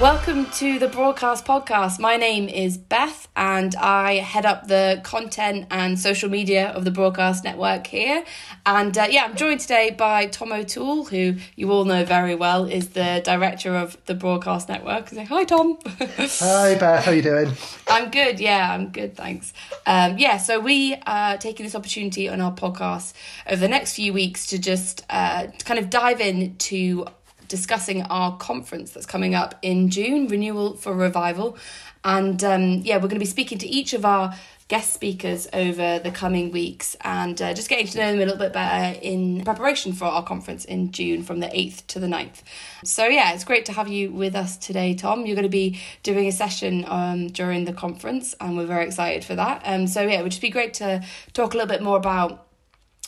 Welcome to the Broadcast Podcast. My name is Beth and I head up the content and social media of the Broadcast Network here. And uh, yeah, I'm joined today by Tom O'Toole, who you all know very well is the director of the Broadcast Network. Say, hi, Tom. hi, Beth. How are you doing? I'm good. Yeah, I'm good. Thanks. Um, yeah, so we are taking this opportunity on our podcast over the next few weeks to just uh, kind of dive into discussing our conference that's coming up in June, Renewal for Revival. And um, yeah, we're going to be speaking to each of our guest speakers over the coming weeks and uh, just getting to know them a little bit better in preparation for our conference in June from the 8th to the 9th. So, yeah, it's great to have you with us today, Tom. You're going to be doing a session um, during the conference, and we're very excited for that. Um, so, yeah, it would just be great to talk a little bit more about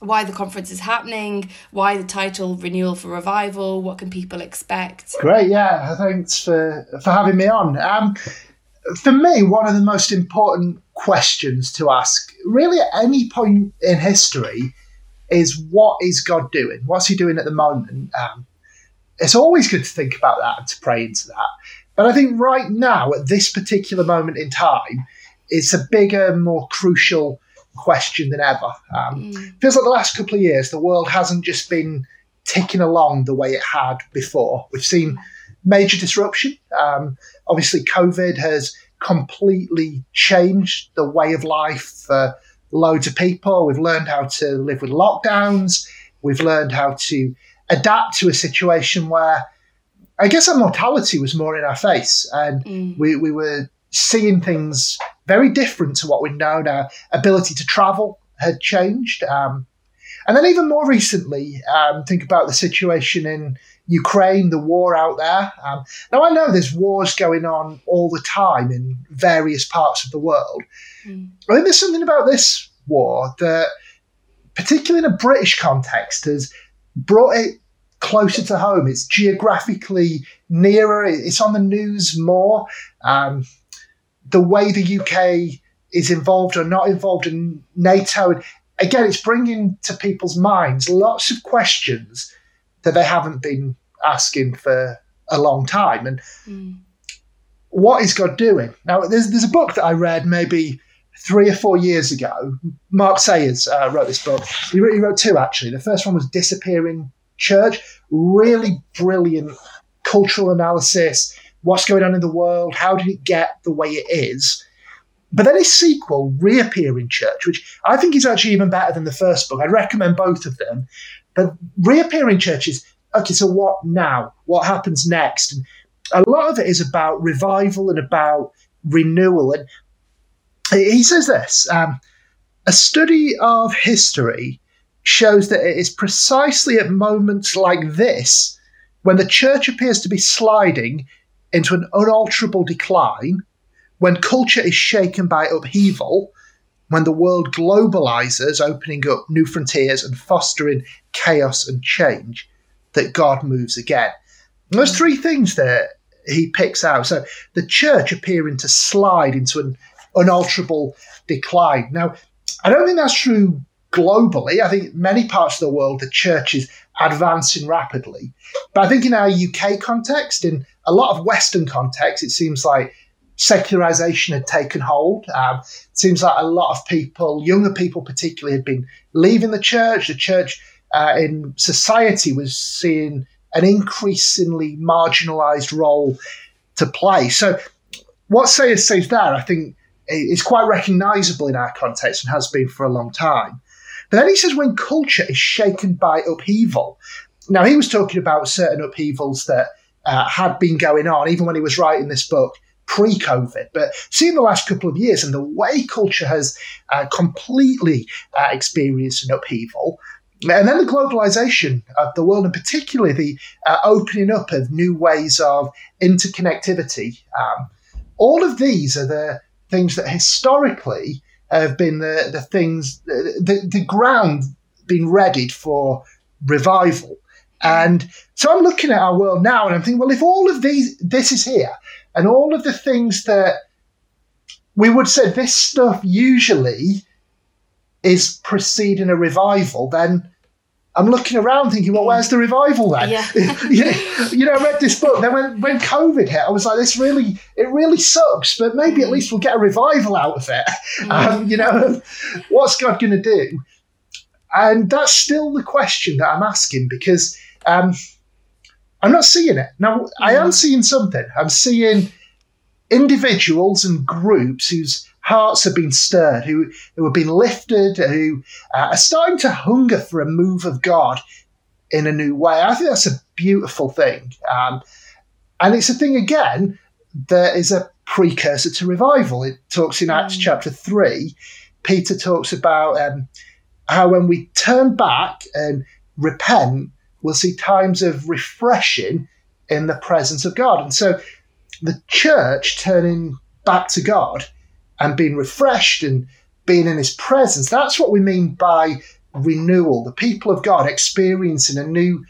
why the conference is happening, why the title Renewal for Revival, what can people expect? Great, yeah, thanks for, for having me on. Um, for me, one of the most important questions to ask, really at any point in history, is what is God doing? What's He doing at the moment? Um, it's always good to think about that and to pray into that. But I think right now, at this particular moment in time, it's a bigger, more crucial question than ever. Um, mm. Feels like the last couple of years, the world hasn't just been ticking along the way it had before. We've seen major disruption. Um, obviously, COVID has completely changed the way of life for loads of people. We've learned how to live with lockdowns. We've learned how to adapt to a situation where I guess our mortality was more in our face and mm. we, we were seeing things very different to what we know now. Ability to travel had changed. Um, and then even more recently, um, think about the situation in Ukraine, the war out there. Um, now I know there's wars going on all the time in various parts of the world. Mm. I think there's something about this war that, particularly in a British context, has brought it closer to home. It's geographically nearer. It's on the news more. Um, the way the UK is involved or not involved in NATO. And again, it's bringing to people's minds lots of questions that they haven't been asking for a long time. And mm. what is God doing? Now, there's, there's a book that I read maybe three or four years ago. Mark Sayers uh, wrote this book. He wrote, he wrote two, actually. The first one was Disappearing Church. Really brilliant cultural analysis what's going on in the world, how did it get the way it is. But then his sequel, Reappearing Church, which I think is actually even better than the first book. I recommend both of them. But Reappearing Church is okay, so what now? What happens next? And a lot of it is about revival and about renewal. And he says this um, a study of history shows that it is precisely at moments like this when the church appears to be sliding into an unalterable decline, when culture is shaken by upheaval, when the world globalizes, opening up new frontiers and fostering chaos and change, that God moves again. And there's three things that he picks out. So the church appearing to slide into an unalterable decline. Now, I don't think that's true globally. I think many parts of the world, the church is advancing rapidly. But I think in our UK context, in a lot of Western contexts, it seems like secularization had taken hold. Um, it seems like a lot of people, younger people particularly, had been leaving the church. The church uh, in society was seeing an increasingly marginalized role to play. So, what Sayers says there, I think, is quite recognizable in our context and has been for a long time. But then he says when culture is shaken by upheaval. Now, he was talking about certain upheavals that uh, had been going on, even when he was writing this book pre COVID. But seeing the last couple of years and the way culture has uh, completely uh, experienced an upheaval, and then the globalization of the world, and particularly the uh, opening up of new ways of interconnectivity, um, all of these are the things that historically have been the, the things, the, the ground being readied for revival. And so I'm looking at our world now and I'm thinking, well, if all of these, this is here, and all of the things that we would say this stuff usually is preceding a revival, then I'm looking around thinking, well, where's the revival then? Yeah. you know, I read this book. Then when, when COVID hit, I was like, this really, it really sucks, but maybe at least we'll get a revival out of it. Um, you know, what's God going to do? And that's still the question that I'm asking because um, I'm not seeing it. Now, I am seeing something. I'm seeing individuals and groups whose hearts have been stirred, who, who have been lifted, who uh, are starting to hunger for a move of God in a new way. I think that's a beautiful thing. Um, and it's a thing, again, that is a precursor to revival. It talks in Acts mm. chapter 3. Peter talks about um, how when we turn back and repent, we'll see times of refreshing in the presence of God. And so the church turning back to God and being refreshed and being in his presence, that's what we mean by renewal. The people of God experiencing a new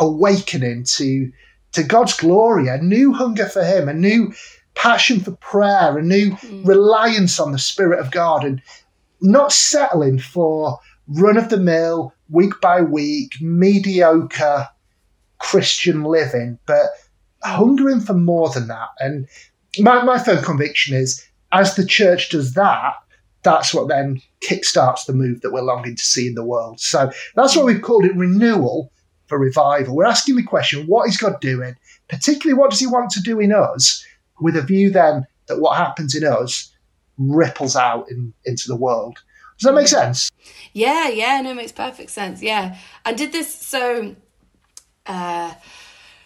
awakening to, to God's glory, a new hunger for him, a new passion for prayer, a new mm. reliance on the Spirit of God, and not settling for run of the mill, week by week, mediocre Christian living, but hungering for more than that. And my, my firm conviction is as the church does that, that's what then kickstarts the move that we're longing to see in the world. So that's why we've called it renewal for revival. We're asking the question, what is God doing? Particularly, what does He want to do in us? With a view then that what happens in us ripples out in, into the world. Does that make sense? Yeah, yeah, no, it makes perfect sense. Yeah. And did this so uh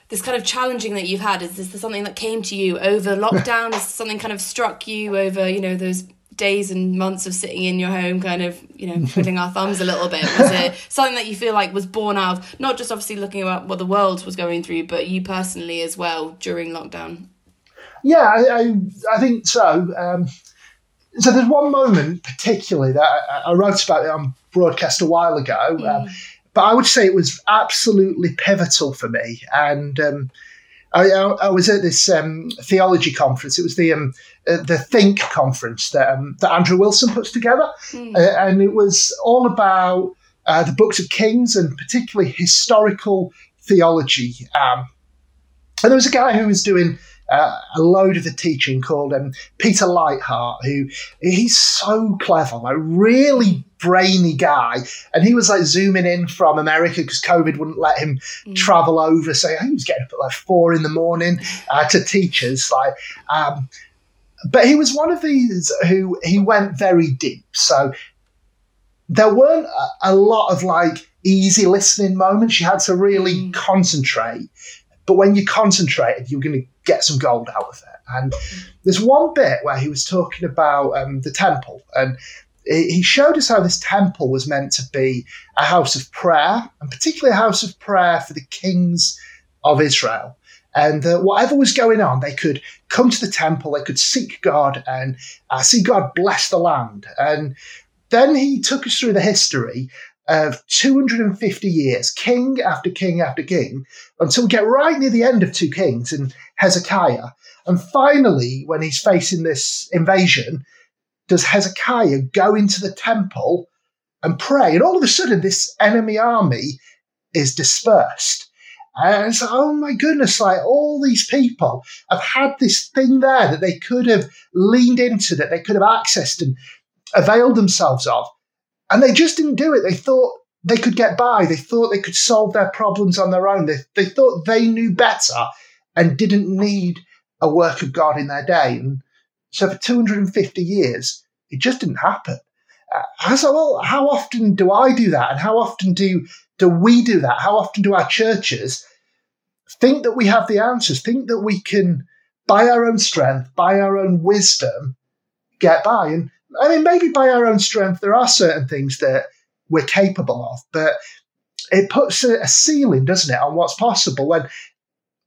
this kind of challenging that you've had? Is this something that came to you over lockdown? Is something kind of struck you over you know those days and months of sitting in your home kind of you know twiddling our thumbs a little bit? Was it something that you feel like was born out of not just obviously looking at what the world was going through but you personally as well during lockdown? Yeah i, I, I think so. Um, so there's one moment particularly that I, I, wrote about it on broadcast a while ago. Mm. um, but I would say it was absolutely pivotal for me. And um, I, I, was at this um, theology conference. It was the um, uh, the Think conference that um, that Andrew Wilson puts together, mm. uh, and it was all about uh, the books of Kings and particularly historical theology. Um, and there was a guy who was doing uh, a load of the teaching called um, Peter Leithart, who he's so clever, like really brainy guy. And he was like zooming in from America because COVID wouldn't let him mm. travel over. So he was getting up at like four in the morning uh, to teachers. Like, um, but he was one of these who he went very deep. So there weren't a, a lot of like easy listening moments. You had to really mm. concentrate. But when you concentrated, you were going to get some gold out of it. And there's one bit where he was talking about um, the temple, and he showed us how this temple was meant to be a house of prayer, and particularly a house of prayer for the kings of Israel. And that whatever was going on, they could come to the temple, they could seek God and uh, see God bless the land. And then he took us through the history of 250 years, king after king after king, until we get right near the end of two kings in Hezekiah. And finally, when he's facing this invasion, does Hezekiah go into the temple and pray? And all of a sudden, this enemy army is dispersed. And it's oh my goodness, like all these people have had this thing there that they could have leaned into, that they could have accessed and availed themselves of. And they just didn't do it. They thought they could get by. They thought they could solve their problems on their own. They, they thought they knew better and didn't need a work of God in their day. And so for 250 years, it just didn't happen. Uh, so, well, how often do I do that? And how often do, do we do that? How often do our churches think that we have the answers, think that we can, by our own strength, by our own wisdom, get by? And I mean, maybe by our own strength, there are certain things that we're capable of, but it puts a, a ceiling, doesn't it, on what's possible when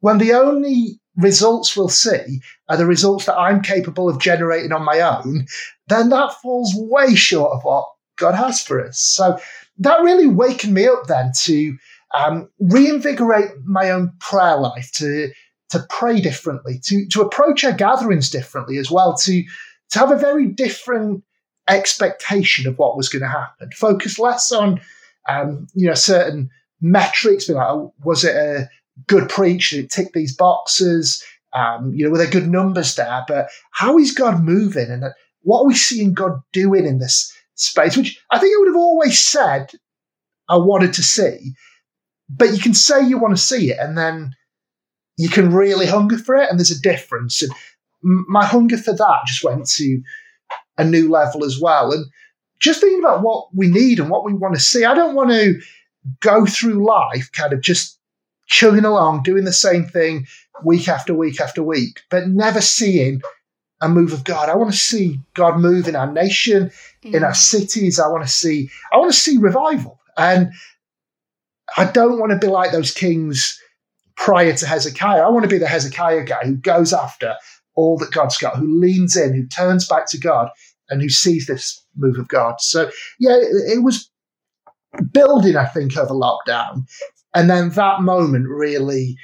when the only results we'll see are the results that I'm capable of generating on my own, then that falls way short of what God has for us. So that really wakened me up then to um, reinvigorate my own prayer life, to to pray differently, to to approach our gatherings differently as well, to to have a very different expectation of what was going to happen. Focus less on um, you know certain metrics, be like, oh, was it a good preach? Did it tick these boxes? Um, you know, were there good numbers there? But how is God moving, and what are we seeing God doing in this space? Which I think I would have always said I wanted to see, but you can say you want to see it, and then you can really hunger for it, and there's a difference. And my hunger for that just went to a new level as well. And just thinking about what we need and what we want to see, I don't want to go through life kind of just chugging along, doing the same thing week after week after week, but never seeing a move of God. I want to see God move in our nation, mm. in our mm. cities. I want to see, I want to see revival. And I don't want to be like those kings prior to Hezekiah. I want to be the Hezekiah guy who goes after all that God's got, who leans in, who turns back to God, and who sees this move of God. So, yeah, it, it was building, I think, over lockdown. And then that moment really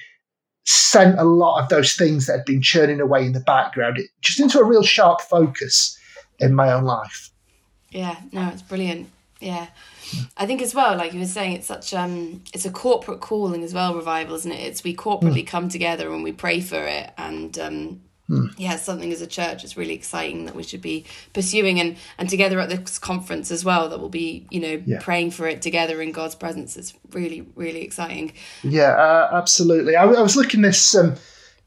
sent a lot of those things that had been churning away in the background just into a real sharp focus in my own life. Yeah, no, it's brilliant. Yeah. I think as well, like you were saying, it's such um it's a corporate calling as well, revival, isn't it? It's we corporately mm. come together and we pray for it and um Hmm. Yeah, something as a church is really exciting that we should be pursuing and and together at this conference as well that we'll be you know yeah. praying for it together in God's presence is really really exciting. Yeah, uh, absolutely. I, I, was looking this um,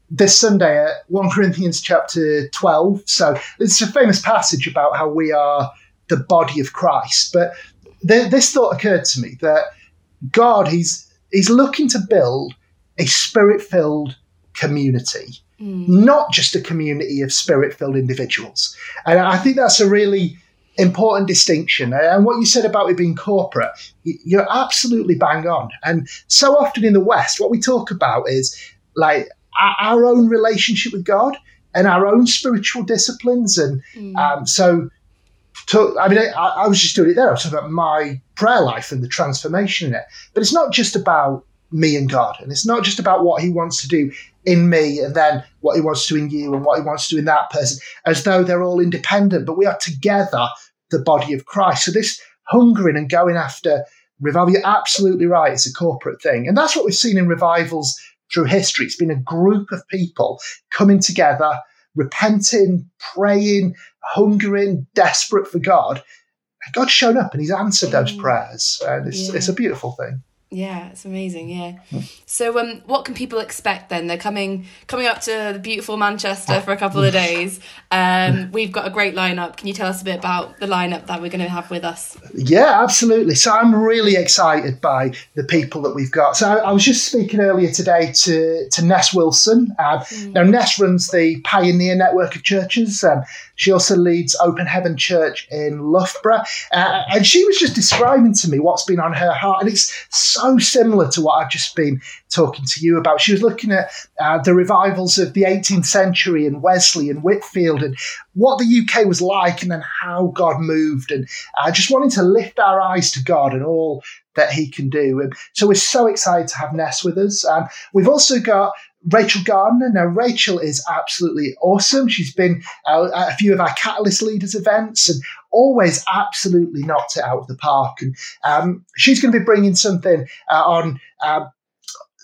this Sunday at one Corinthians chapter twelve. So it's a famous passage about how we are the body of Christ. But th- this thought occurred to me that God he's he's looking to build a spirit filled community mm. not just a community of spirit filled individuals. And I think that's a really important distinction. And what you said about it being corporate, you're absolutely bang on. And so often in the West, what we talk about is like our own relationship with God and our own spiritual disciplines. And mm. um, so, to, I mean, I, I, was just doing it there. I was talking about my prayer life and the transformation in it. But it's not just about me and God, and it's not just about what He wants to do in me and then what he wants to do in you and what he wants to do in that person, as though they're all independent, but we are together the body of Christ. So this hungering and going after revival, you're absolutely right, it's a corporate thing. And that's what we've seen in revivals through history. It's been a group of people coming together, repenting, praying, hungering, desperate for God. And God's shown up and he's answered those mm. prayers. And it's, yeah. it's a beautiful thing. Yeah, it's amazing. Yeah. So, um, what can people expect then? They're coming coming up to the beautiful Manchester for a couple of days. Um, we've got a great lineup. Can you tell us a bit about the lineup that we're going to have with us? Yeah, absolutely. So, I'm really excited by the people that we've got. So, I, I was just speaking earlier today to to Ness Wilson. Uh, mm. Now, Ness runs the Pioneer Network of Churches. Um, she also leads Open Heaven Church in Loughborough, uh, and she was just describing to me what's been on her heart, and it's so similar to what I've just been talking to you about. She was looking at uh, the revivals of the 18th century and Wesley and Whitefield and what the UK was like, and then how God moved, and uh, just wanting to lift our eyes to God and all that He can do. And so we're so excited to have Ness with us. Um, we've also got Rachel Gardner. Now, Rachel is absolutely awesome. She's been uh, at a few of our Catalyst Leaders events and always absolutely knocked it out of the park. And um, she's going to be bringing something uh, on. Uh,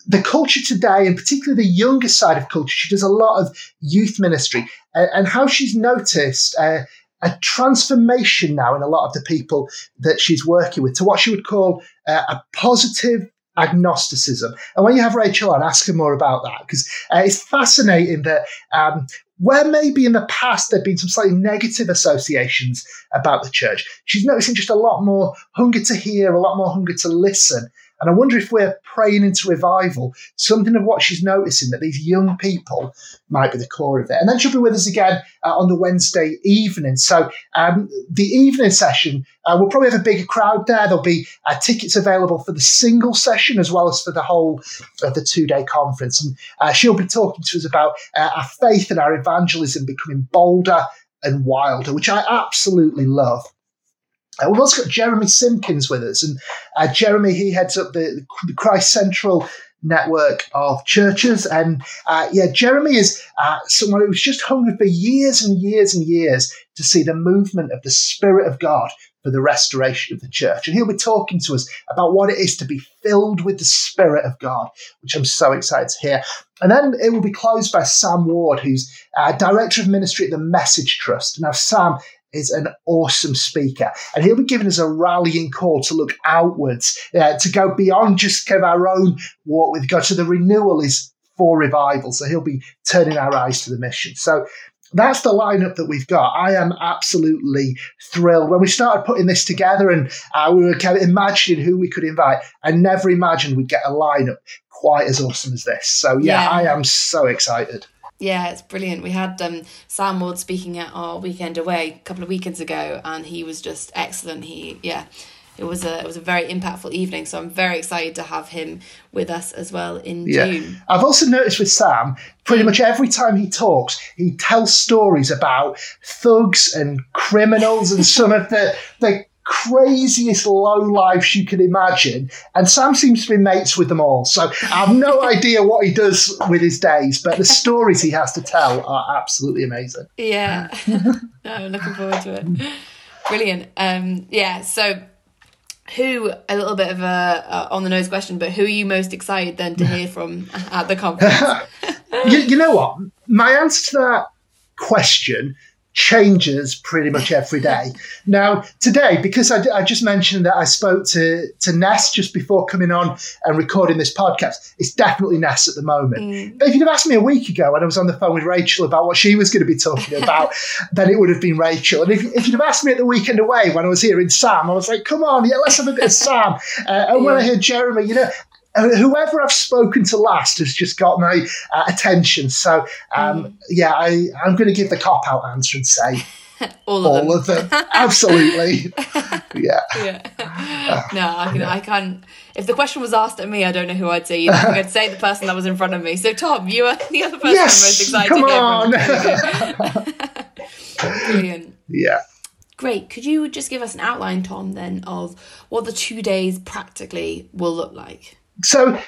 the culture today, and particularly the younger side of culture, she does a lot of youth ministry, and how she's noticed uh, a transformation now in a lot of the people that she's working with to what she would call uh, a positive agnosticism. And when you have Rachel on, ask her more about that because uh, it's fascinating that um, where maybe in the past there'd been some slightly negative associations about the church, she's noticing just a lot more hunger to hear, a lot more hunger to listen. And I wonder if we're praying into revival, something of what she's noticing that these young people might be the core of it. And then she'll be with us again uh, on the Wednesday evening. So um, the evening session, uh, we'll probably have a bigger crowd there. There'll be uh, tickets available for the single session as well as for the whole of the two day conference. And uh, she'll be talking to us about uh, our faith and our evangelism becoming bolder and wilder, which I absolutely love. Uh, we've also got Jeremy Simpkins with us, and uh, Jeremy he heads up the, the Christ Central network of churches. And uh, yeah, Jeremy is uh, someone who was just hungry for years and years and years to see the movement of the Spirit of God for the restoration of the church. And he'll be talking to us about what it is to be filled with the Spirit of God, which I'm so excited to hear. And then it will be closed by Sam Ward, who's uh, Director of Ministry at the Message Trust. Now, Sam is an awesome speaker, and he'll be giving us a rallying call to look outwards, uh, to go beyond just kind of our own walk with God. So the renewal is for revival. So he'll be turning our eyes to the mission. So that's the lineup that we've got. I am absolutely thrilled. When we started putting this together and uh, we were kind of imagining who we could invite, I never imagined we'd get a lineup quite as awesome as this. So yeah, yeah. I am so excited. Yeah, it's brilliant. We had um, Sam Ward speaking at our weekend away a couple of weekends ago, and he was just excellent. He, yeah, it was a it was a very impactful evening. So I'm very excited to have him with us as well in yeah. June. I've also noticed with Sam, pretty much every time he talks, he tells stories about thugs and criminals and some of the the craziest low lives you can imagine. And Sam seems to be mates with them all. So I have no idea what he does with his days, but the stories he has to tell are absolutely amazing. Yeah. no, looking forward to it. Brilliant. Um, yeah, so who a little bit of a on the nose question, but who are you most excited then to hear from at the conference? you, you know what? My answer to that question changes pretty much every day. now, today, because I, I, just mentioned that I spoke to, to Ness just before coming on and recording this podcast, it's definitely Ness at the moment. Mm. But if you'd have asked me a week ago when I was on the phone with Rachel about what she was going to be talking about, then it would have been Rachel. And if, if you'd have asked me at the weekend away when I was here in Sam, I was like, come on, yeah, let's have a bit of Sam. Uh, and yeah. when I heard Jeremy, you know, whoever I've spoken to last has just got my uh, attention. So, um, mm. yeah, I, I'm going to give the cop out answer and say all of all them. Of them. Absolutely. yeah. Yeah. no, I, can, I can't. If the question was asked at me, I don't know who I'd say. Either. I'd say the person that was in front of me. So, Tom, you are the other person yes, I'm most excited. Come on. Brilliant. Yeah. Great. Could you just give us an outline, Tom, then, of what the two days practically will look like? So uh,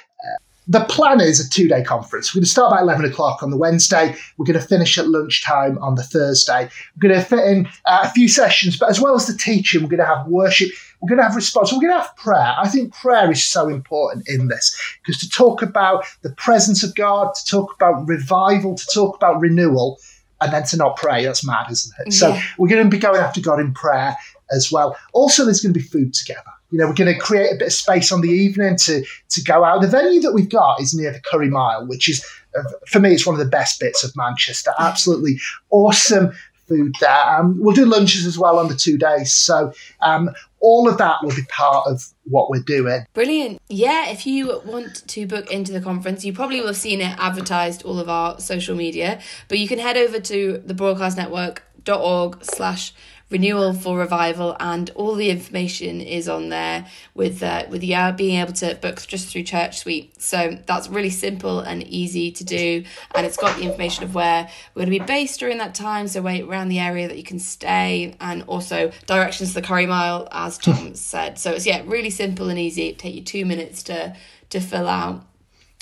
the plan is a two day conference. We're going to start about 11 o'clock on the Wednesday. We're going to finish at lunchtime on the Thursday. We're going to fit in uh, a few sessions, but as well as the teaching, we're going to have worship. We're going to have response. We're going to have prayer. I think prayer is so important in this because to talk about the presence of God, to talk about revival, to talk about renewal, and then to not pray, that's mad, isn't it? Yeah. So we're going to be going after God in prayer as well. Also, there's going to be food together. You know, we're going to create a bit of space on the evening to to go out. The venue that we've got is near the Curry Mile, which is uh, for me, it's one of the best bits of Manchester. Absolutely awesome food there. Um, we'll do lunches as well on the two days. So um, all of that will be part of what we're doing. Brilliant. Yeah, if you want to book into the conference, you probably will have seen it advertised all of our social media, but you can head over to the broadcastnetwork.org slash renewal for revival and all the information is on there with uh, with yeah being able to book just through ChurchSuite. So that's really simple and easy to do and it's got the information of where we're going to be based during that time so wait around the area that you can stay and also directions to the curry mile as tom said. So it's yeah really simple and easy. It take you two minutes to to fill out.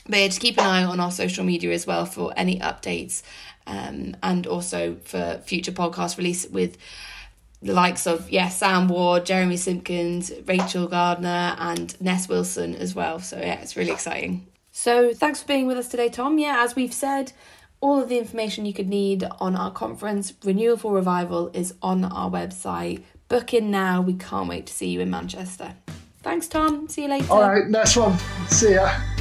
But yeah, just keep an eye on our social media as well for any updates um, and also for future podcast release with the likes of yeah Sam Ward, Jeremy Simpkins, Rachel Gardner, and Ness Wilson as well. So yeah, it's really exciting. So thanks for being with us today, Tom. Yeah, as we've said, all of the information you could need on our conference, Renewal for Revival, is on our website. Book in now. We can't wait to see you in Manchester. Thanks, Tom. See you later. All right, next one. See ya.